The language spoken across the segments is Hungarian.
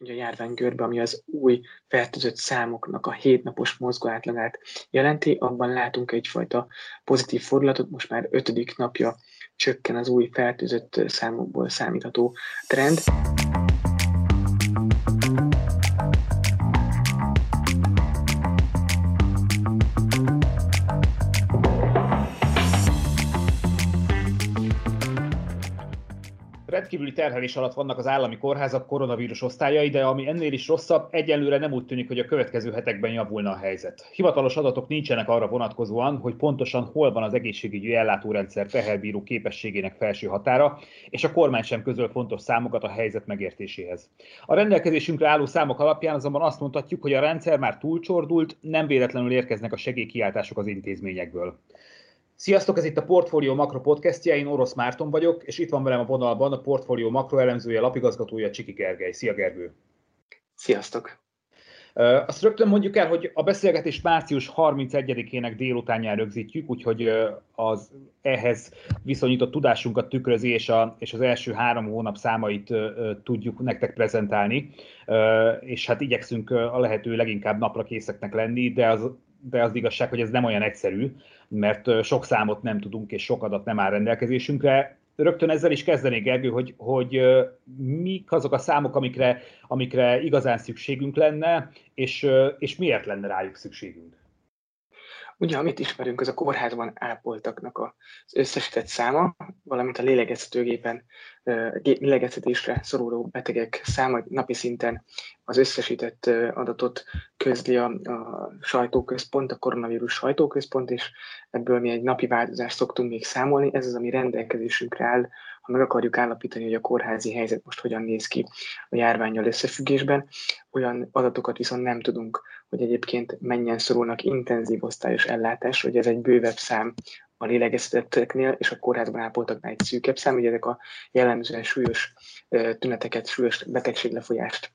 ugye a járványgörbe, ami az új fertőzött számoknak a hétnapos mozgó átlagát jelenti, abban látunk egyfajta pozitív fordulatot, most már ötödik napja csökken az új fertőzött számokból számítható trend. Rendkívüli terhelés alatt vannak az állami kórházak koronavírus osztályai, de ami ennél is rosszabb, egyelőre nem úgy tűnik, hogy a következő hetekben javulna a helyzet. Hivatalos adatok nincsenek arra vonatkozóan, hogy pontosan hol van az egészségügyi ellátórendszer teherbíró képességének felső határa, és a kormány sem közöl fontos számokat a helyzet megértéséhez. A rendelkezésünkre álló számok alapján azonban azt mondhatjuk, hogy a rendszer már túlcsordult, nem véletlenül érkeznek a segélykiáltások az intézményekből. Sziasztok, ez itt a Portfolio Makro podcastja, én Orosz Márton vagyok, és itt van velem a vonalban a Portfolio Makro elemzője, lapigazgatója Csiki Gergely. Szia Gergő! Sziasztok! Azt rögtön mondjuk el, hogy a beszélgetést március 31-ének délutánján rögzítjük, úgyhogy az ehhez viszonyított tudásunkat tükrözi, és, a, és az első három hónap számait tudjuk nektek prezentálni, és hát igyekszünk a lehető leginkább napra készeknek lenni, de az de az igazság, hogy ez nem olyan egyszerű, mert sok számot nem tudunk, és sok adat nem áll rendelkezésünkre. Rögtön ezzel is kezdenék, Gergő, hogy, hogy mik azok a számok, amikre, amikre igazán szükségünk lenne, és, és miért lenne rájuk szükségünk? Ugye, amit ismerünk, az a kórházban ápoltaknak az összesített száma, valamint a lélegeztetőgépen lélegeztetésre szoruló betegek száma napi szinten az összesített adatot közli a, a sajtóközpont, a koronavírus sajtóközpont, és ebből mi egy napi változást szoktunk még számolni. Ez az, ami rendelkezésünkre áll, ha meg akarjuk állapítani, hogy a kórházi helyzet most hogyan néz ki a járványjal összefüggésben. Olyan adatokat viszont nem tudunk, hogy egyébként mennyien szorulnak intenzív osztályos ellátásra, hogy ez egy bővebb szám a lélegeztetetteknél és a kórházban ápoltaknál egy szűkebb szám, hogy ezek a jellemzően súlyos tüneteket, súlyos betegséglefolyást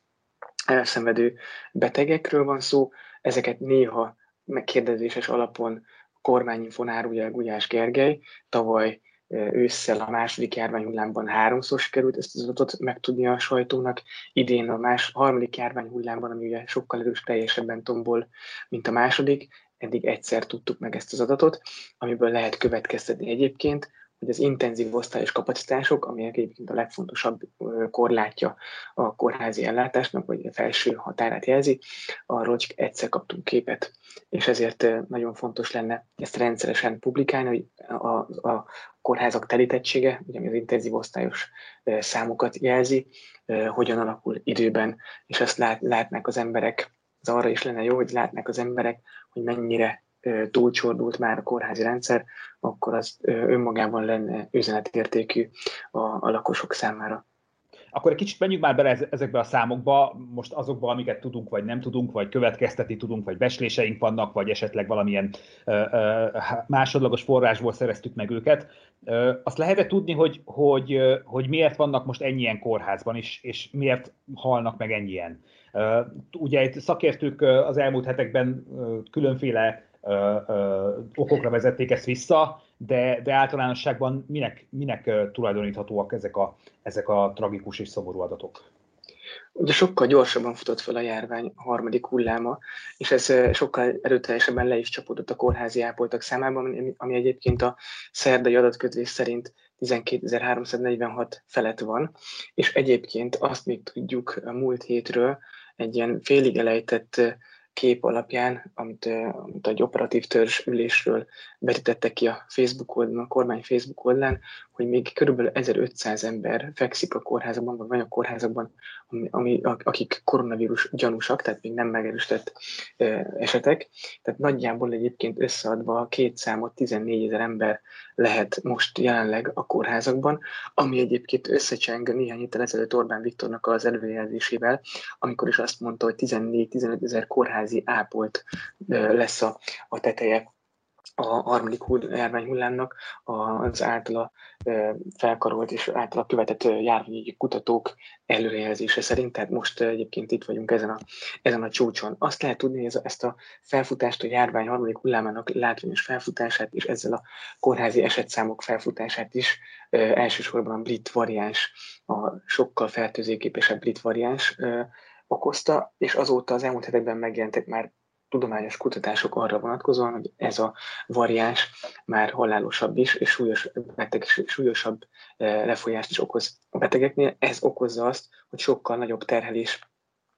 elszenvedő betegekről van szó. Ezeket néha megkérdezéses alapon kormányinfon árulja Gulyás Gergely. Tavaly ősszel a második járványhullámban háromszor sikerült ezt az adatot megtudni a sajtónak. Idén a más, harmadik járványhullámban, ami ugye sokkal erős teljesebben tombol, mint a második, eddig egyszer tudtuk meg ezt az adatot, amiből lehet következtetni egyébként, hogy az intenzív osztályos kapacitások, amelyek egyébként a legfontosabb korlátja a kórházi ellátásnak, vagy a felső határát jelzi, arról csak egyszer kaptunk képet. És ezért nagyon fontos lenne ezt rendszeresen publikálni, hogy a, a kórházak telítettsége, ugye ami az intenzív osztályos számokat jelzi, hogyan alakul időben, és ezt lát, látnák az emberek, az arra is lenne jó, hogy látnák az emberek, hogy mennyire túlcsordult már a kórházi rendszer, akkor az önmagában lenne üzenetértékű a, a lakosok számára. Akkor egy kicsit menjünk már bele ezekbe a számokba, most azokba, amiket tudunk, vagy nem tudunk, vagy következteti tudunk, vagy besléseink vannak, vagy esetleg valamilyen ö, ö, másodlagos forrásból szereztük meg őket. Ö, azt lehet tudni, hogy, hogy, hogy miért vannak most ennyien kórházban, és, és miért halnak meg ennyien? Ugye itt szakértők az elmúlt hetekben különféle okokra vezették ezt vissza, de, de általánosságban minek, minek tulajdoníthatóak ezek a, ezek a tragikus és szomorú adatok? Ugye sokkal gyorsabban futott fel a járvány harmadik hulláma, és ez sokkal erőteljesebben le is csapódott a kórházi ápoltak számában, ami egyébként a szerdai adatkötvés szerint 12.346 felett van, és egyébként azt még tudjuk a múlt hétről, egy ilyen félig elejtett kép alapján, amit, amit egy operatív törzs ülésről vetítettek ki a Facebook oldalon, a kormány Facebook oldalán, hogy még kb. 1500 ember fekszik a kórházakban, vagy a kórházakban, ami, ami, akik koronavírus gyanúsak, tehát még nem megerősített esetek. Tehát nagyjából egyébként összeadva a két számot 14 ezer ember lehet most jelenleg a kórházakban, ami egyébként összecseng néhány héttel ezelőtt Orbán Viktornak az előjelzésével, amikor is azt mondta, hogy 14-15 ezer kórházi ápolt lesz a, a teteje a harmadik járványhullámnak az általa felkarolt és általa követett járványügyi kutatók előrejelzése szerint, tehát most egyébként itt vagyunk ezen a, ezen a csúcson. Azt lehet tudni, hogy ez, ezt a felfutást, a járvány harmadik hullámának látványos felfutását és ezzel a kórházi esetszámok felfutását is elsősorban a brit variáns, a sokkal fertőzőképesebb brit variáns okozta, és azóta az elmúlt hetekben megjelentek már tudományos kutatások arra vonatkozóan, hogy ez a variáns már halálosabb is, és súlyos, beteg, súlyosabb eh, lefolyást is okoz a betegeknél. Ez okozza azt, hogy sokkal nagyobb terhelés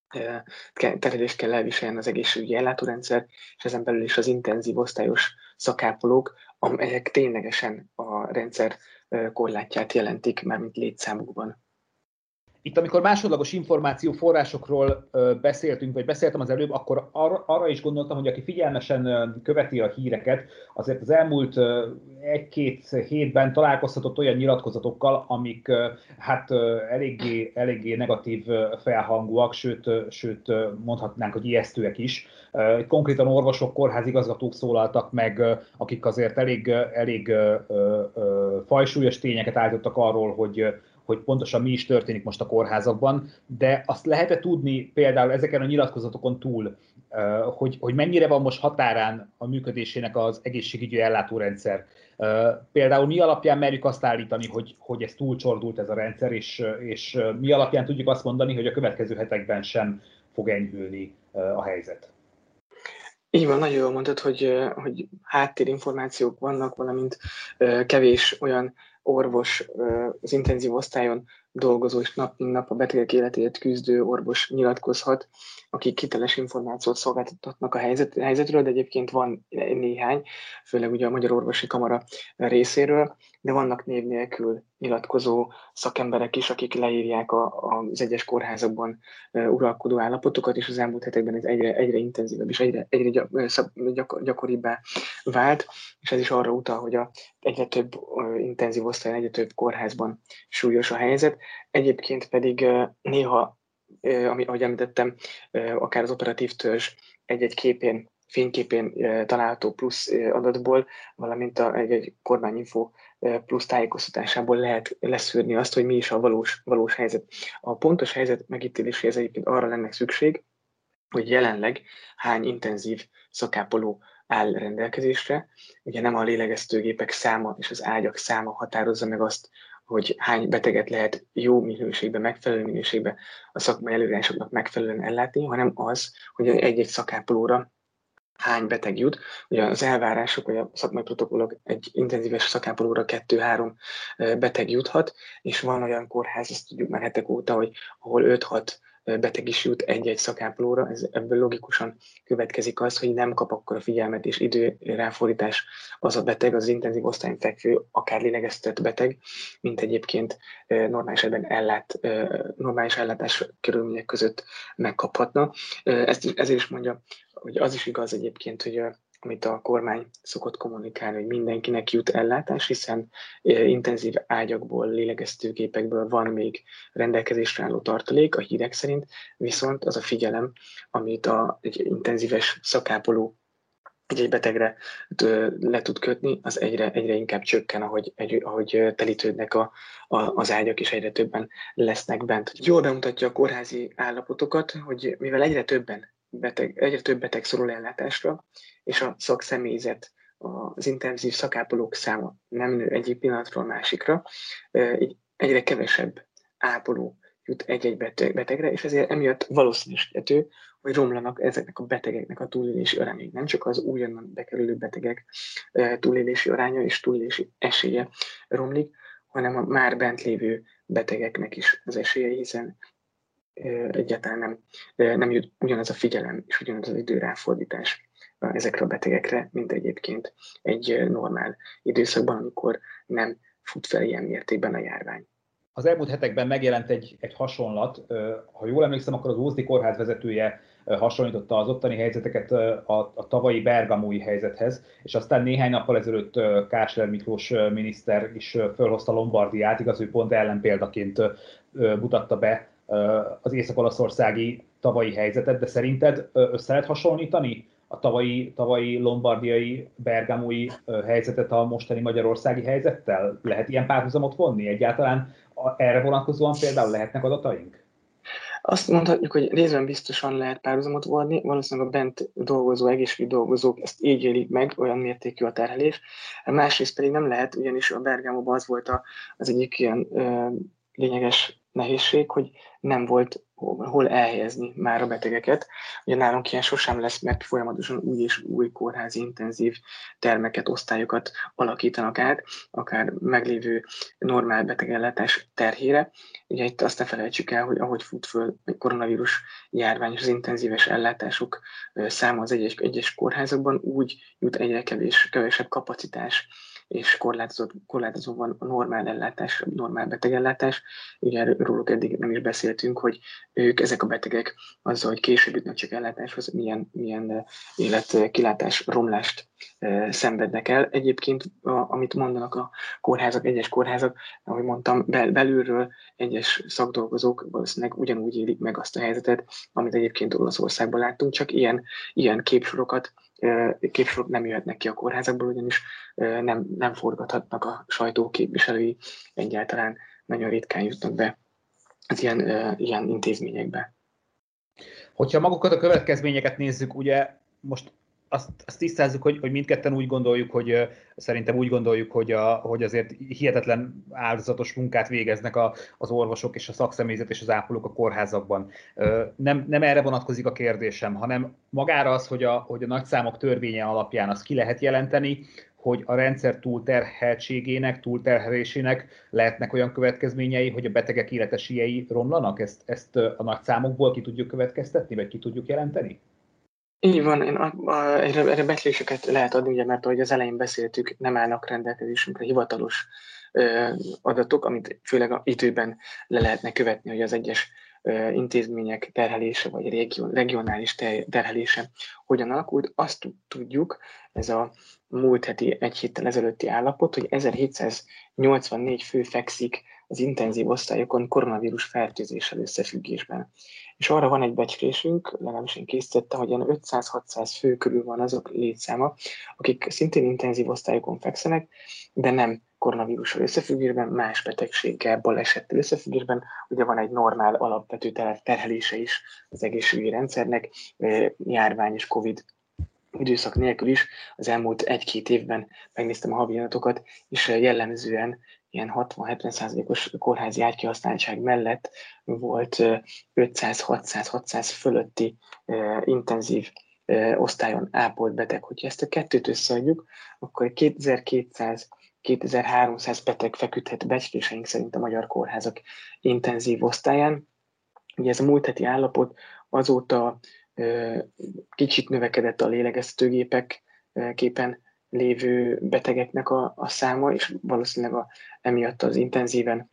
eh, terhelést kell elviseljen az egészségügyi ellátórendszer, és ezen belül is az intenzív osztályos szakápolók, amelyek ténylegesen a rendszer eh, korlátját jelentik, már mint létszámukban. Itt, amikor másodlagos információ forrásokról beszéltünk, vagy beszéltem az előbb, akkor arra, arra is gondoltam, hogy aki figyelmesen követi a híreket, azért az elmúlt egy-két hétben találkozhatott olyan nyilatkozatokkal, amik hát eléggé, eléggé negatív felhangúak, sőt, sőt mondhatnánk, hogy ijesztőek is. Konkrétan orvosok, kórházigazgatók szólaltak meg, akik azért elég, elég fajsúlyos tényeket állítottak arról, hogy hogy pontosan mi is történik most a kórházakban, de azt lehet tudni például ezeken a nyilatkozatokon túl, hogy, hogy mennyire van most határán a működésének az egészségügyi ellátórendszer. Például mi alapján merjük azt állítani, hogy, hogy ez túlcsordult ez a rendszer, és, és mi alapján tudjuk azt mondani, hogy a következő hetekben sem fog enyhülni a helyzet. Így van, nagyon jól mondtad, hogy, hogy háttérinformációk vannak, valamint kevés olyan orvos az intenzív osztályon dolgozó és nap nap a betegek életéért küzdő orvos nyilatkozhat, akik kiteles információt szolgáltatnak a helyzet, helyzetről, de egyébként van néhány, főleg ugye a Magyar Orvosi Kamara részéről, de vannak név nélkül nyilatkozó szakemberek is, akik leírják a, az egyes kórházakban uralkodó állapotokat, és az elmúlt hetekben ez egyre, egyre intenzívebb és egyre, egyre gyakor, gyakoribbá vált, és ez is arra utal, hogy a egyre több intenzív osztályon, egyre több kórházban súlyos a helyzet. Egyébként pedig néha, ami, ahogy említettem, akár az operatív törzs egy-egy képén, fényképén található plusz adatból, valamint a, egy, egy kormányinfo plusz tájékoztatásából lehet leszűrni azt, hogy mi is a valós, valós helyzet. A pontos helyzet megítéléséhez egyébként arra lenne szükség, hogy jelenleg hány intenzív szakápoló áll rendelkezésre. Ugye nem a lélegeztőgépek száma és az ágyak száma határozza meg azt, hogy hány beteget lehet jó minőségben, megfelelő minőségben a szakmai előírásoknak megfelelően ellátni, hanem az, hogy egy-egy szakápolóra hány beteg jut. Ugye az elvárások, vagy a szakmai protokollok egy intenzíves szakápolóra kettő-három beteg juthat, és van olyan kórház, ezt tudjuk már hetek óta, hogy ahol 5-6 beteg is jut egy-egy szakápolóra, ez, ebből logikusan következik az, hogy nem kap akkor a figyelmet és idő az a beteg, az intenzív osztályon fekvő, akár lélegeztetett beteg, mint egyébként normális esetben ellát, normális ellátás körülmények között megkaphatna. Ezt, ezért is mondja, hogy az is igaz egyébként, hogy amit a kormány szokott kommunikálni, hogy mindenkinek jut ellátás, hiszen intenzív ágyakból, lélegeztőgépekből van még rendelkezésre álló tartalék a hírek szerint, viszont az a figyelem, amit a, egy intenzíves szakápoló egy-egy betegre le tud kötni, az egyre, egyre inkább csökken, ahogy, egy, ahogy telítődnek a, a, az ágyak, és egyre többen lesznek bent. Jól bemutatja a kórházi állapotokat, hogy mivel egyre többen beteg, egyre több beteg szorul ellátásra, és a szakszemélyzet, az intenzív szakápolók száma nem nő egyik pillanatról másikra, így egyre kevesebb ápoló jut egy-egy betegre, és ezért emiatt valószínűsíthető, hogy romlanak ezeknek a betegeknek a túlélési arányai. Nem csak az újonnan bekerülő betegek túlélési aránya és túlélési esélye romlik, hanem a már bent lévő betegeknek is az esélye, hiszen egyáltalán nem, nem jut ugyanaz a figyelem és ugyanaz az időráfordítás ezekre a betegekre, mint egyébként egy normál időszakban, amikor nem fut fel ilyen mértékben a járvány. Az elmúlt hetekben megjelent egy, egy hasonlat, ha jól emlékszem, akkor az Ózdi Kórház vezetője hasonlította az ottani helyzeteket a, a tavalyi bergamói helyzethez, és aztán néhány nappal ezelőtt Kásler Miklós miniszter is fölhozta Lombardiát, igaz, ő pont ellenpéldaként mutatta be az észak-olaszországi tavalyi helyzetet, de szerinted össze lehet hasonlítani a tavalyi, tavalyi lombardiai, bergamói helyzetet a mostani magyarországi helyzettel? Lehet ilyen párhuzamot vonni? Egyáltalán erre vonatkozóan például lehetnek adataink? Azt mondhatjuk, hogy részben biztosan lehet párhuzamot vonni, valószínűleg a bent dolgozó, egészségügyi dolgozók ezt így élik meg, olyan mértékű a terhelés. Másrészt pedig nem lehet, ugyanis a Bergámóban az volt az egyik ilyen lényeges nehézség, hogy nem volt hol elhelyezni már a betegeket. Ugye nálunk ilyen sosem lesz, mert folyamatosan új és új kórházi intenzív termeket, osztályokat alakítanak át, akár meglévő normál betegellátás terhére. Ugye itt azt ne felejtsük el, hogy ahogy fut föl a koronavírus járvány és az intenzíves ellátások száma az egyes, egyes kórházakban, úgy jut egyre kevés, kevesebb kapacitás és korlátozott, korlátozó van a normál ellátás, a normál betegellátás. Ugye róluk eddig nem is beszéltünk, hogy ők, ezek a betegek azzal, hogy később jutnak csak ellátáshoz, milyen, milyen eh, életkilátás romlást e, szenvednek el. Egyébként, a, amit mondanak a kórházak, egyes kórházak, ahogy mondtam, bel, belülről egyes szakdolgozók valószínűleg ugyanúgy élik meg azt a helyzetet, amit egyébként Olaszországban láttunk, csak ilyen, ilyen képsorokat képsorok nem jöhetnek ki a kórházakból, ugyanis nem, nem forgathatnak a sajtóképviselői, egyáltalán nagyon ritkán jutnak be az ilyen, ilyen intézményekbe. Hogyha magukat a következményeket nézzük, ugye most azt, azt tisztázzuk, hogy, hogy mindketten úgy gondoljuk, hogy szerintem úgy gondoljuk, hogy, a, hogy azért hihetetlen áldozatos munkát végeznek a, az orvosok és a szakszemélyzet és az ápolók a kórházakban. Nem, nem erre vonatkozik a kérdésem, hanem magára az, hogy a, hogy a nagyszámok törvénye alapján azt ki lehet jelenteni, hogy a rendszer túlterheltségének, túlterhelésének lehetnek olyan következményei, hogy a betegek életesíjei romlanak? Ezt, ezt a nagyszámokból ki tudjuk következtetni, vagy ki tudjuk jelenteni? Így van, én a, a, erre, erre becsléseket lehet adni, ugye, mert ahogy az elején beszéltük, nem állnak rendelkezésünkre hivatalos ö, adatok, amit főleg a időben le lehetne követni, hogy az egyes ö, intézmények terhelése, vagy region, regionális terhelése hogyan alakult. Azt tudjuk, ez a múlt heti egy héttel ezelőtti állapot, hogy 1784 fő fekszik az intenzív osztályokon koronavírus fertőzéssel összefüggésben. És arra van egy becslésünk, legalábbis én készítettem, hogy ilyen 500-600 fő körül van azok létszáma, akik szintén intenzív osztályokon fekszenek, de nem koronavírussal összefüggésben, más betegséggel, balesettel összefüggésben, ugye van egy normál alapvető terhelése is az egészségügyi rendszernek, járvány és COVID időszak nélkül is az elmúlt egy-két évben megnéztem a havi adatokat, és jellemzően ilyen 60-70%-os kórházi ágykihasználtság mellett volt 500-600-600 fölötti intenzív osztályon ápolt beteg. Hogyha ezt a kettőt összeadjuk, akkor 2200 2300 beteg feküdhet becsléseink szerint a magyar kórházak intenzív osztályán. Ugye ez a múlt heti állapot azóta kicsit növekedett a lélegeztetőgépek képen lévő betegeknek a, a száma, és valószínűleg a, emiatt az intenzíven,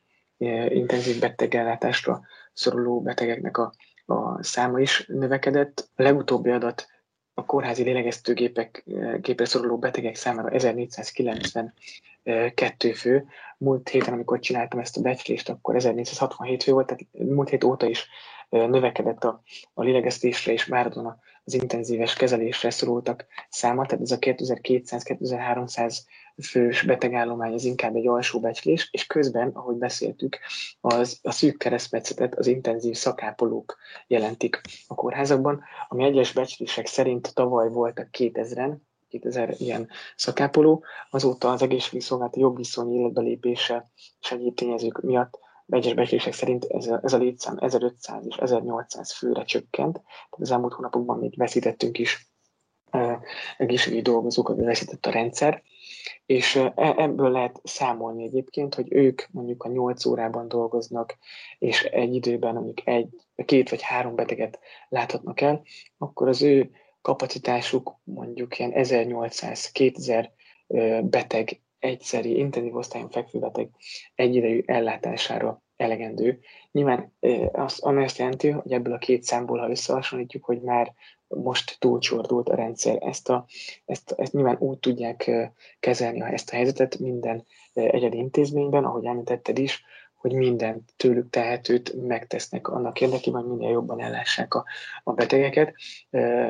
intenzív betegellátásra szoruló betegeknek a, a száma is növekedett. A legutóbbi adat a kórházi lélegeztetőgépek képre szoruló betegek számára 1492 fő. Múlt héten, amikor csináltam ezt a becslést, akkor 1467 fő volt, tehát múlt hét óta is növekedett a, a lélegeztésre és váratlan az intenzíves kezelésre szorultak száma, tehát ez a 2200-2300 fős betegállomány az inkább egy alsó becslés, és közben, ahogy beszéltük, az, a szűk keresztmetszetet az intenzív szakápolók jelentik a kórházakban, ami egyes becslések szerint tavaly voltak 2000-en, 2000 ilyen szakápoló, azóta az egészségügyi szolgálati jogviszony életbelépése és egyéb tényezők miatt. Egyes becslések szerint ez a, ez a létszám 1500 és 1800 főre csökkent, tehát az elmúlt hónapokban még veszítettünk is uh, egészségügyi dolgozókat, veszített a rendszer, és uh, ebből lehet számolni egyébként, hogy ők mondjuk a 8 órában dolgoznak, és egy időben mondjuk egy, két vagy három beteget láthatnak el, akkor az ő kapacitásuk mondjuk ilyen 1800-2000 beteg egyszeri intenzív osztályon fekvő beteg egyidejű ellátására elegendő. Nyilván azt, azt jelenti, hogy ebből a két számból, ha összehasonlítjuk, hogy már most túlcsordult a rendszer. Ezt, a, ezt, ezt nyilván úgy tudják kezelni ezt a helyzetet minden egyedi intézményben, ahogy említetted is, hogy minden tőlük tehetőt megtesznek annak érdekében, hogy minél jobban ellássák a, a betegeket,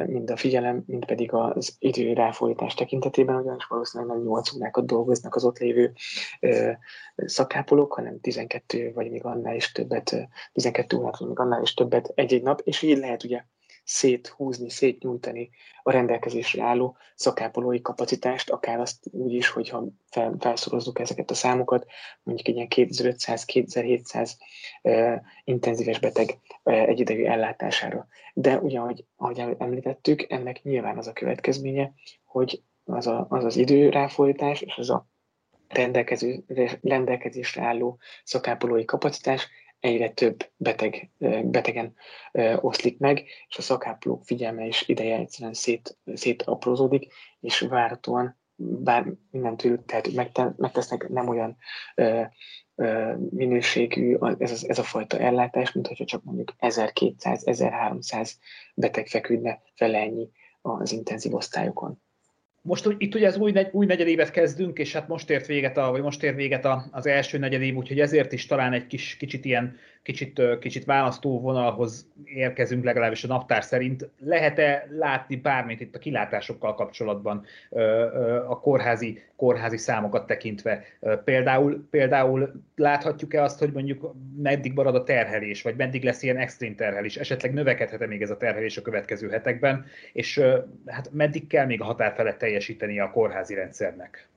mind a figyelem, mind pedig az idő ráfordítás tekintetében, ugyanis valószínűleg nem 8 órákat dolgoznak az ott lévő szakápolók, hanem 12 vagy még annál is többet, 12 órát vagy még annál is többet egy-egy nap, és így lehet ugye széthúzni, szétnyújtani a rendelkezésre álló szakápolói kapacitást, akár azt úgy is, hogyha fel, felszorozzuk ezeket a számokat, mondjuk egy ilyen 2500-2700 uh, intenzíves beteg uh, egyidejű ellátására. De ugye, ahogy, említettük, ennek nyilván az a következménye, hogy az a, az, az időráfordítás és az a rendelkezésre álló szakápolói kapacitás egyre több beteg, betegen oszlik meg, és a szakápolók figyelme és ideje egyszerűen szét, szétaprózódik, és várhatóan bár mindentől tehát megtesznek nem olyan ö, ö, minőségű ez, ez a fajta ellátás, mint hogyha csak mondjuk 1200-1300 beteg feküdne fele ennyi az intenzív osztályokon. Most itt ugye az új, negy, új negyedévet kezdünk, és hát most ért véget, a, vagy most ért véget a, az első negyedév, úgyhogy ezért is talán egy kis, kicsit ilyen, kicsit, kicsit választó vonalhoz érkezünk legalábbis a naptár szerint. Lehet-e látni bármit itt a kilátásokkal kapcsolatban a kórházi, kórházi számokat tekintve? Például, például láthatjuk-e azt, hogy mondjuk meddig marad a terhelés, vagy meddig lesz ilyen extrém terhelés, esetleg növekedhet-e még ez a terhelés a következő hetekben, és hát meddig kell még a határ felett teljesíteni a kórházi rendszernek?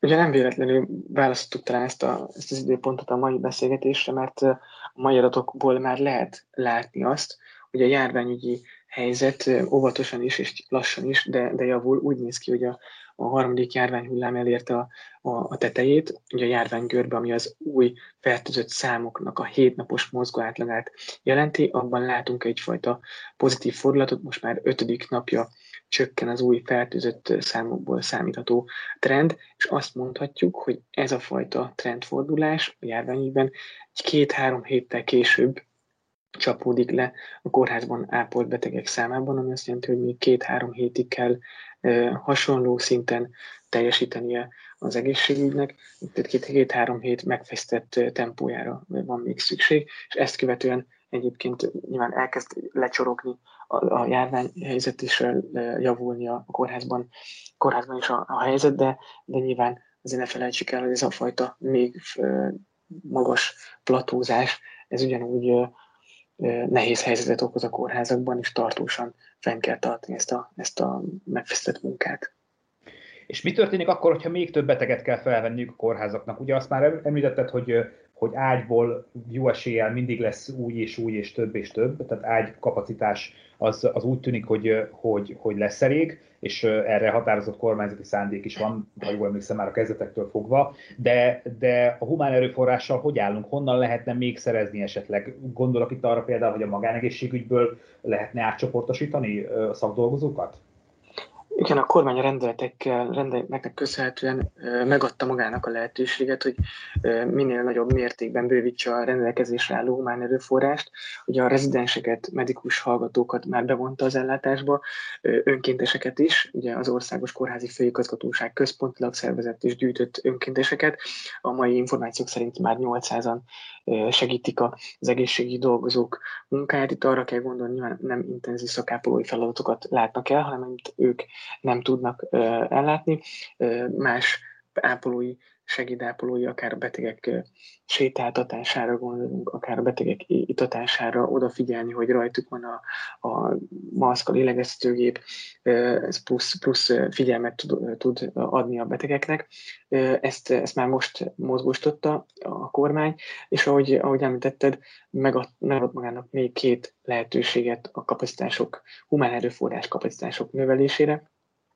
Ugye nem véletlenül választottuk talán ezt, a, ezt az időpontot a mai beszélgetésre, mert a mai adatokból már lehet látni azt, hogy a járványügyi helyzet óvatosan is és lassan is, de, de javul. Úgy néz ki, hogy a, a harmadik járványhullám elérte a, a, a tetejét, ugye a járványgörbe, ami az új fertőzött számoknak a hétnapos mozgó átlagát jelenti, abban látunk egyfajta pozitív fordulatot, most már ötödik napja csökken az új fertőzött számokból számítható trend, és azt mondhatjuk, hogy ez a fajta trendfordulás a járványügyben egy két-három héttel később csapódik le a kórházban ápolt betegek számában, ami azt jelenti, hogy még két-három hétig kell hasonló szinten teljesítenie az egészségügynek, tehát két-három hét megfesztett tempójára van még szükség, és ezt követően egyébként nyilván elkezd lecsorogni a, a járványhelyzet is javulni a kórházban, kórházban is a, a helyzet, de, de nyilván azért ne felejtsük el, hogy ez a fajta még magas platózás, ez ugyanúgy nehéz helyzetet okoz a kórházakban, és tartósan fenn kell tartani ezt a, ezt a megfesztett munkát. És mi történik akkor, hogyha még több beteget kell felvenniük a kórházaknak? Ugye azt már említetted, hogy hogy ágyból jó eséllyel mindig lesz új és új és több és több, tehát ágy kapacitás az, az úgy tűnik, hogy, hogy, hogy lesz elég, és erre határozott kormányzati szándék is van, ha jól emlékszem már a kezdetektől fogva, de, de a humán erőforrással hogy állunk, honnan lehetne még szerezni esetleg? Gondolok itt arra például, hogy a magánegészségügyből lehetne átcsoportosítani a szakdolgozókat? Igen, a kormány rendeletekkel, rendeletnek köszönhetően megadta magának a lehetőséget, hogy minél nagyobb mértékben bővítse a rendelkezésre álló humán erőforrást. Ugye a rezidenseket, medikus hallgatókat már bevonta az ellátásba, önkénteseket is, ugye az Országos Kórházi Főigazgatóság központilag szervezett és gyűjtött önkénteseket. A mai információk szerint már 800-an segítik az egészségügyi dolgozók munkáját. Itt arra kell gondolni, nyilván nem intenzív szakápolói feladatokat látnak el, hanem ők nem tudnak ellátni. Más ápolói, segédápolói, akár betegek sétáltatására gondolunk, akár betegek itatására, odafigyelni, hogy rajtuk van a, a maszk, a lélegeztetőgép, ez plusz, plusz figyelmet tud, tud adni a betegeknek. Ezt, ezt már most mozgósította a kormány, és ahogy, ahogy említetted, megad, megad magának még két lehetőséget a kapacitások, humán erőforrás kapacitások növelésére,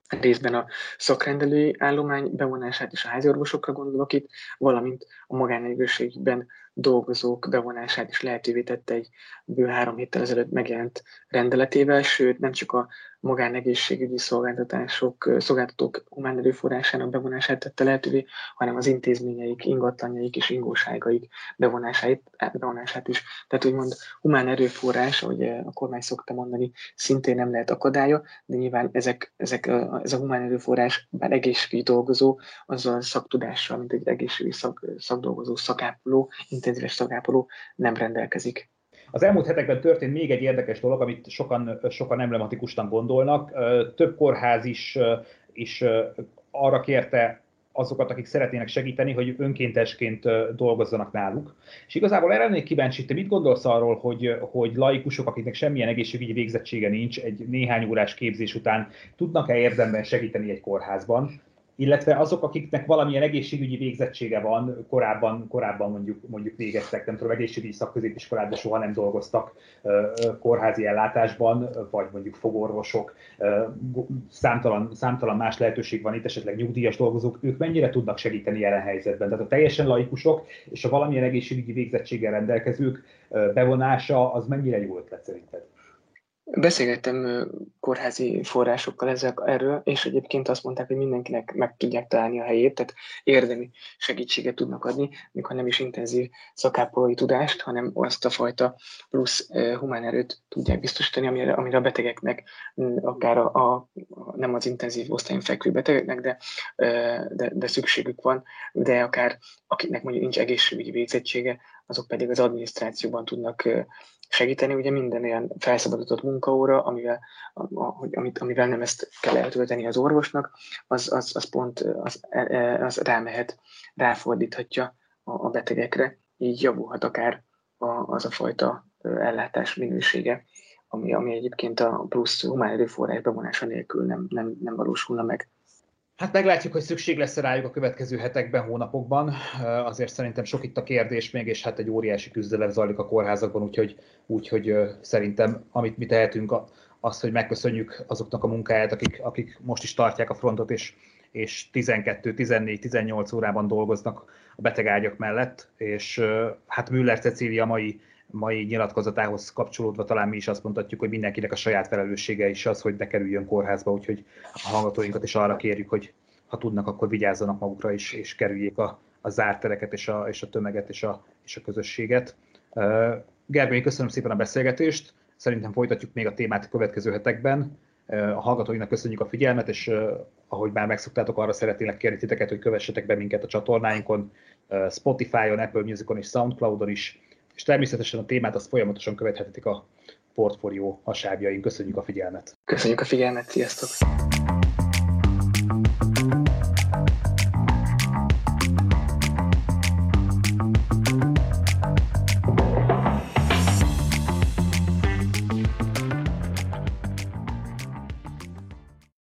részben a szakrendelői állomány bevonását és a háziorvosokra gondolok itt, valamint a magánegészségben dolgozók bevonását is lehetővé tette egy bő három héttel ezelőtt megjelent rendeletével, sőt nem csak a magánegészségügyi szolgáltatások, szolgáltatók humán erőforrásának bevonását tette lehetővé, hanem az intézményeik, ingatlanjaik és ingóságaik bevonását, bevonását is. Tehát úgymond humán erőforrás, ahogy a kormány szokta mondani, szintén nem lehet akadálya, de nyilván ezek, ezek, ez a humán erőforrás, bár egészségügyi dolgozó, azzal szaktudással, mint egy egészségügyi szak, szakdolgozó, szakápoló, intenzíves szakápoló nem rendelkezik. Az elmúlt hetekben történt még egy érdekes dolog, amit sokan, sokan emblematikusan gondolnak. Több kórház is, is arra kérte azokat, akik szeretnének segíteni, hogy önkéntesként dolgozzanak náluk. És igazából erre lennék kíváncsi, te mit gondolsz arról, hogy, hogy laikusok, akiknek semmilyen egészségügyi végzettsége nincs, egy néhány órás képzés után tudnak-e érdemben segíteni egy kórházban? Illetve azok, akiknek valamilyen egészségügyi végzettsége van, korábban, korábban mondjuk, mondjuk végeztek, nem tudom, egészségügyi szakközépiskolát, de soha nem dolgoztak kórházi ellátásban, vagy mondjuk fogorvosok, számtalan, számtalan más lehetőség van itt, esetleg nyugdíjas dolgozók, ők mennyire tudnak segíteni jelen helyzetben? Tehát a teljesen laikusok és a valamilyen egészségügyi végzettséggel rendelkezők bevonása az mennyire jó ötlet szerinted? Beszélgettem kórházi forrásokkal ezek, erről, és egyébként azt mondták, hogy mindenkinek meg tudják találni a helyét, tehát érdemi segítséget tudnak adni, még ha nem is intenzív szakápolói tudást, hanem azt a fajta plusz humán erőt tudják biztosítani, amire, amire a betegeknek, akár a, a, nem az intenzív osztályon fekvő betegeknek, de, de, de szükségük van, de akár akiknek mondjuk nincs egészségügyi végzettsége, azok pedig az adminisztrációban tudnak segíteni. Ugye minden olyan felszabadított munkaóra, amivel, amit, amivel nem ezt kell eltölteni az orvosnak, az, az, az pont az, e, e, az rámehet, ráfordíthatja a, a betegekre, így javulhat akár a, az a fajta ellátás minősége, ami, ami egyébként a plusz humán erőforrás bevonása nélkül nem, nem, nem valósulna meg. Hát meglátjuk, hogy szükség lesz rájuk a következő hetekben, hónapokban. Azért szerintem sok itt a kérdés még, és hát egy óriási küzdelem zajlik a kórházakban, úgyhogy, úgyhogy szerintem amit mi tehetünk, az, hogy megköszönjük azoknak a munkáját, akik, akik most is tartják a frontot, és, és 12, 14, 18 órában dolgoznak a betegágyak mellett, és hát Müller Cecília mai mai nyilatkozatához kapcsolódva talán mi is azt mondhatjuk, hogy mindenkinek a saját felelőssége is az, hogy ne kerüljön kórházba, úgyhogy a hallgatóinkat is arra kérjük, hogy ha tudnak, akkor vigyázzanak magukra is, és kerüljék a, a zárt tereket, és a, és a tömeget, és a, és a közösséget. Gergely, köszönöm szépen a beszélgetést, szerintem folytatjuk még a témát a következő hetekben. A hallgatóinak köszönjük a figyelmet, és ahogy már megszoktátok, arra szeretnének kérni titeket, hogy kövessetek be minket a csatornáinkon, Spotify-on, Apple Music-on és Soundcloud-on is, és természetesen a témát azt folyamatosan követhetik a portfólió hasábjain. Köszönjük a figyelmet! Köszönjük a figyelmet, sziasztok!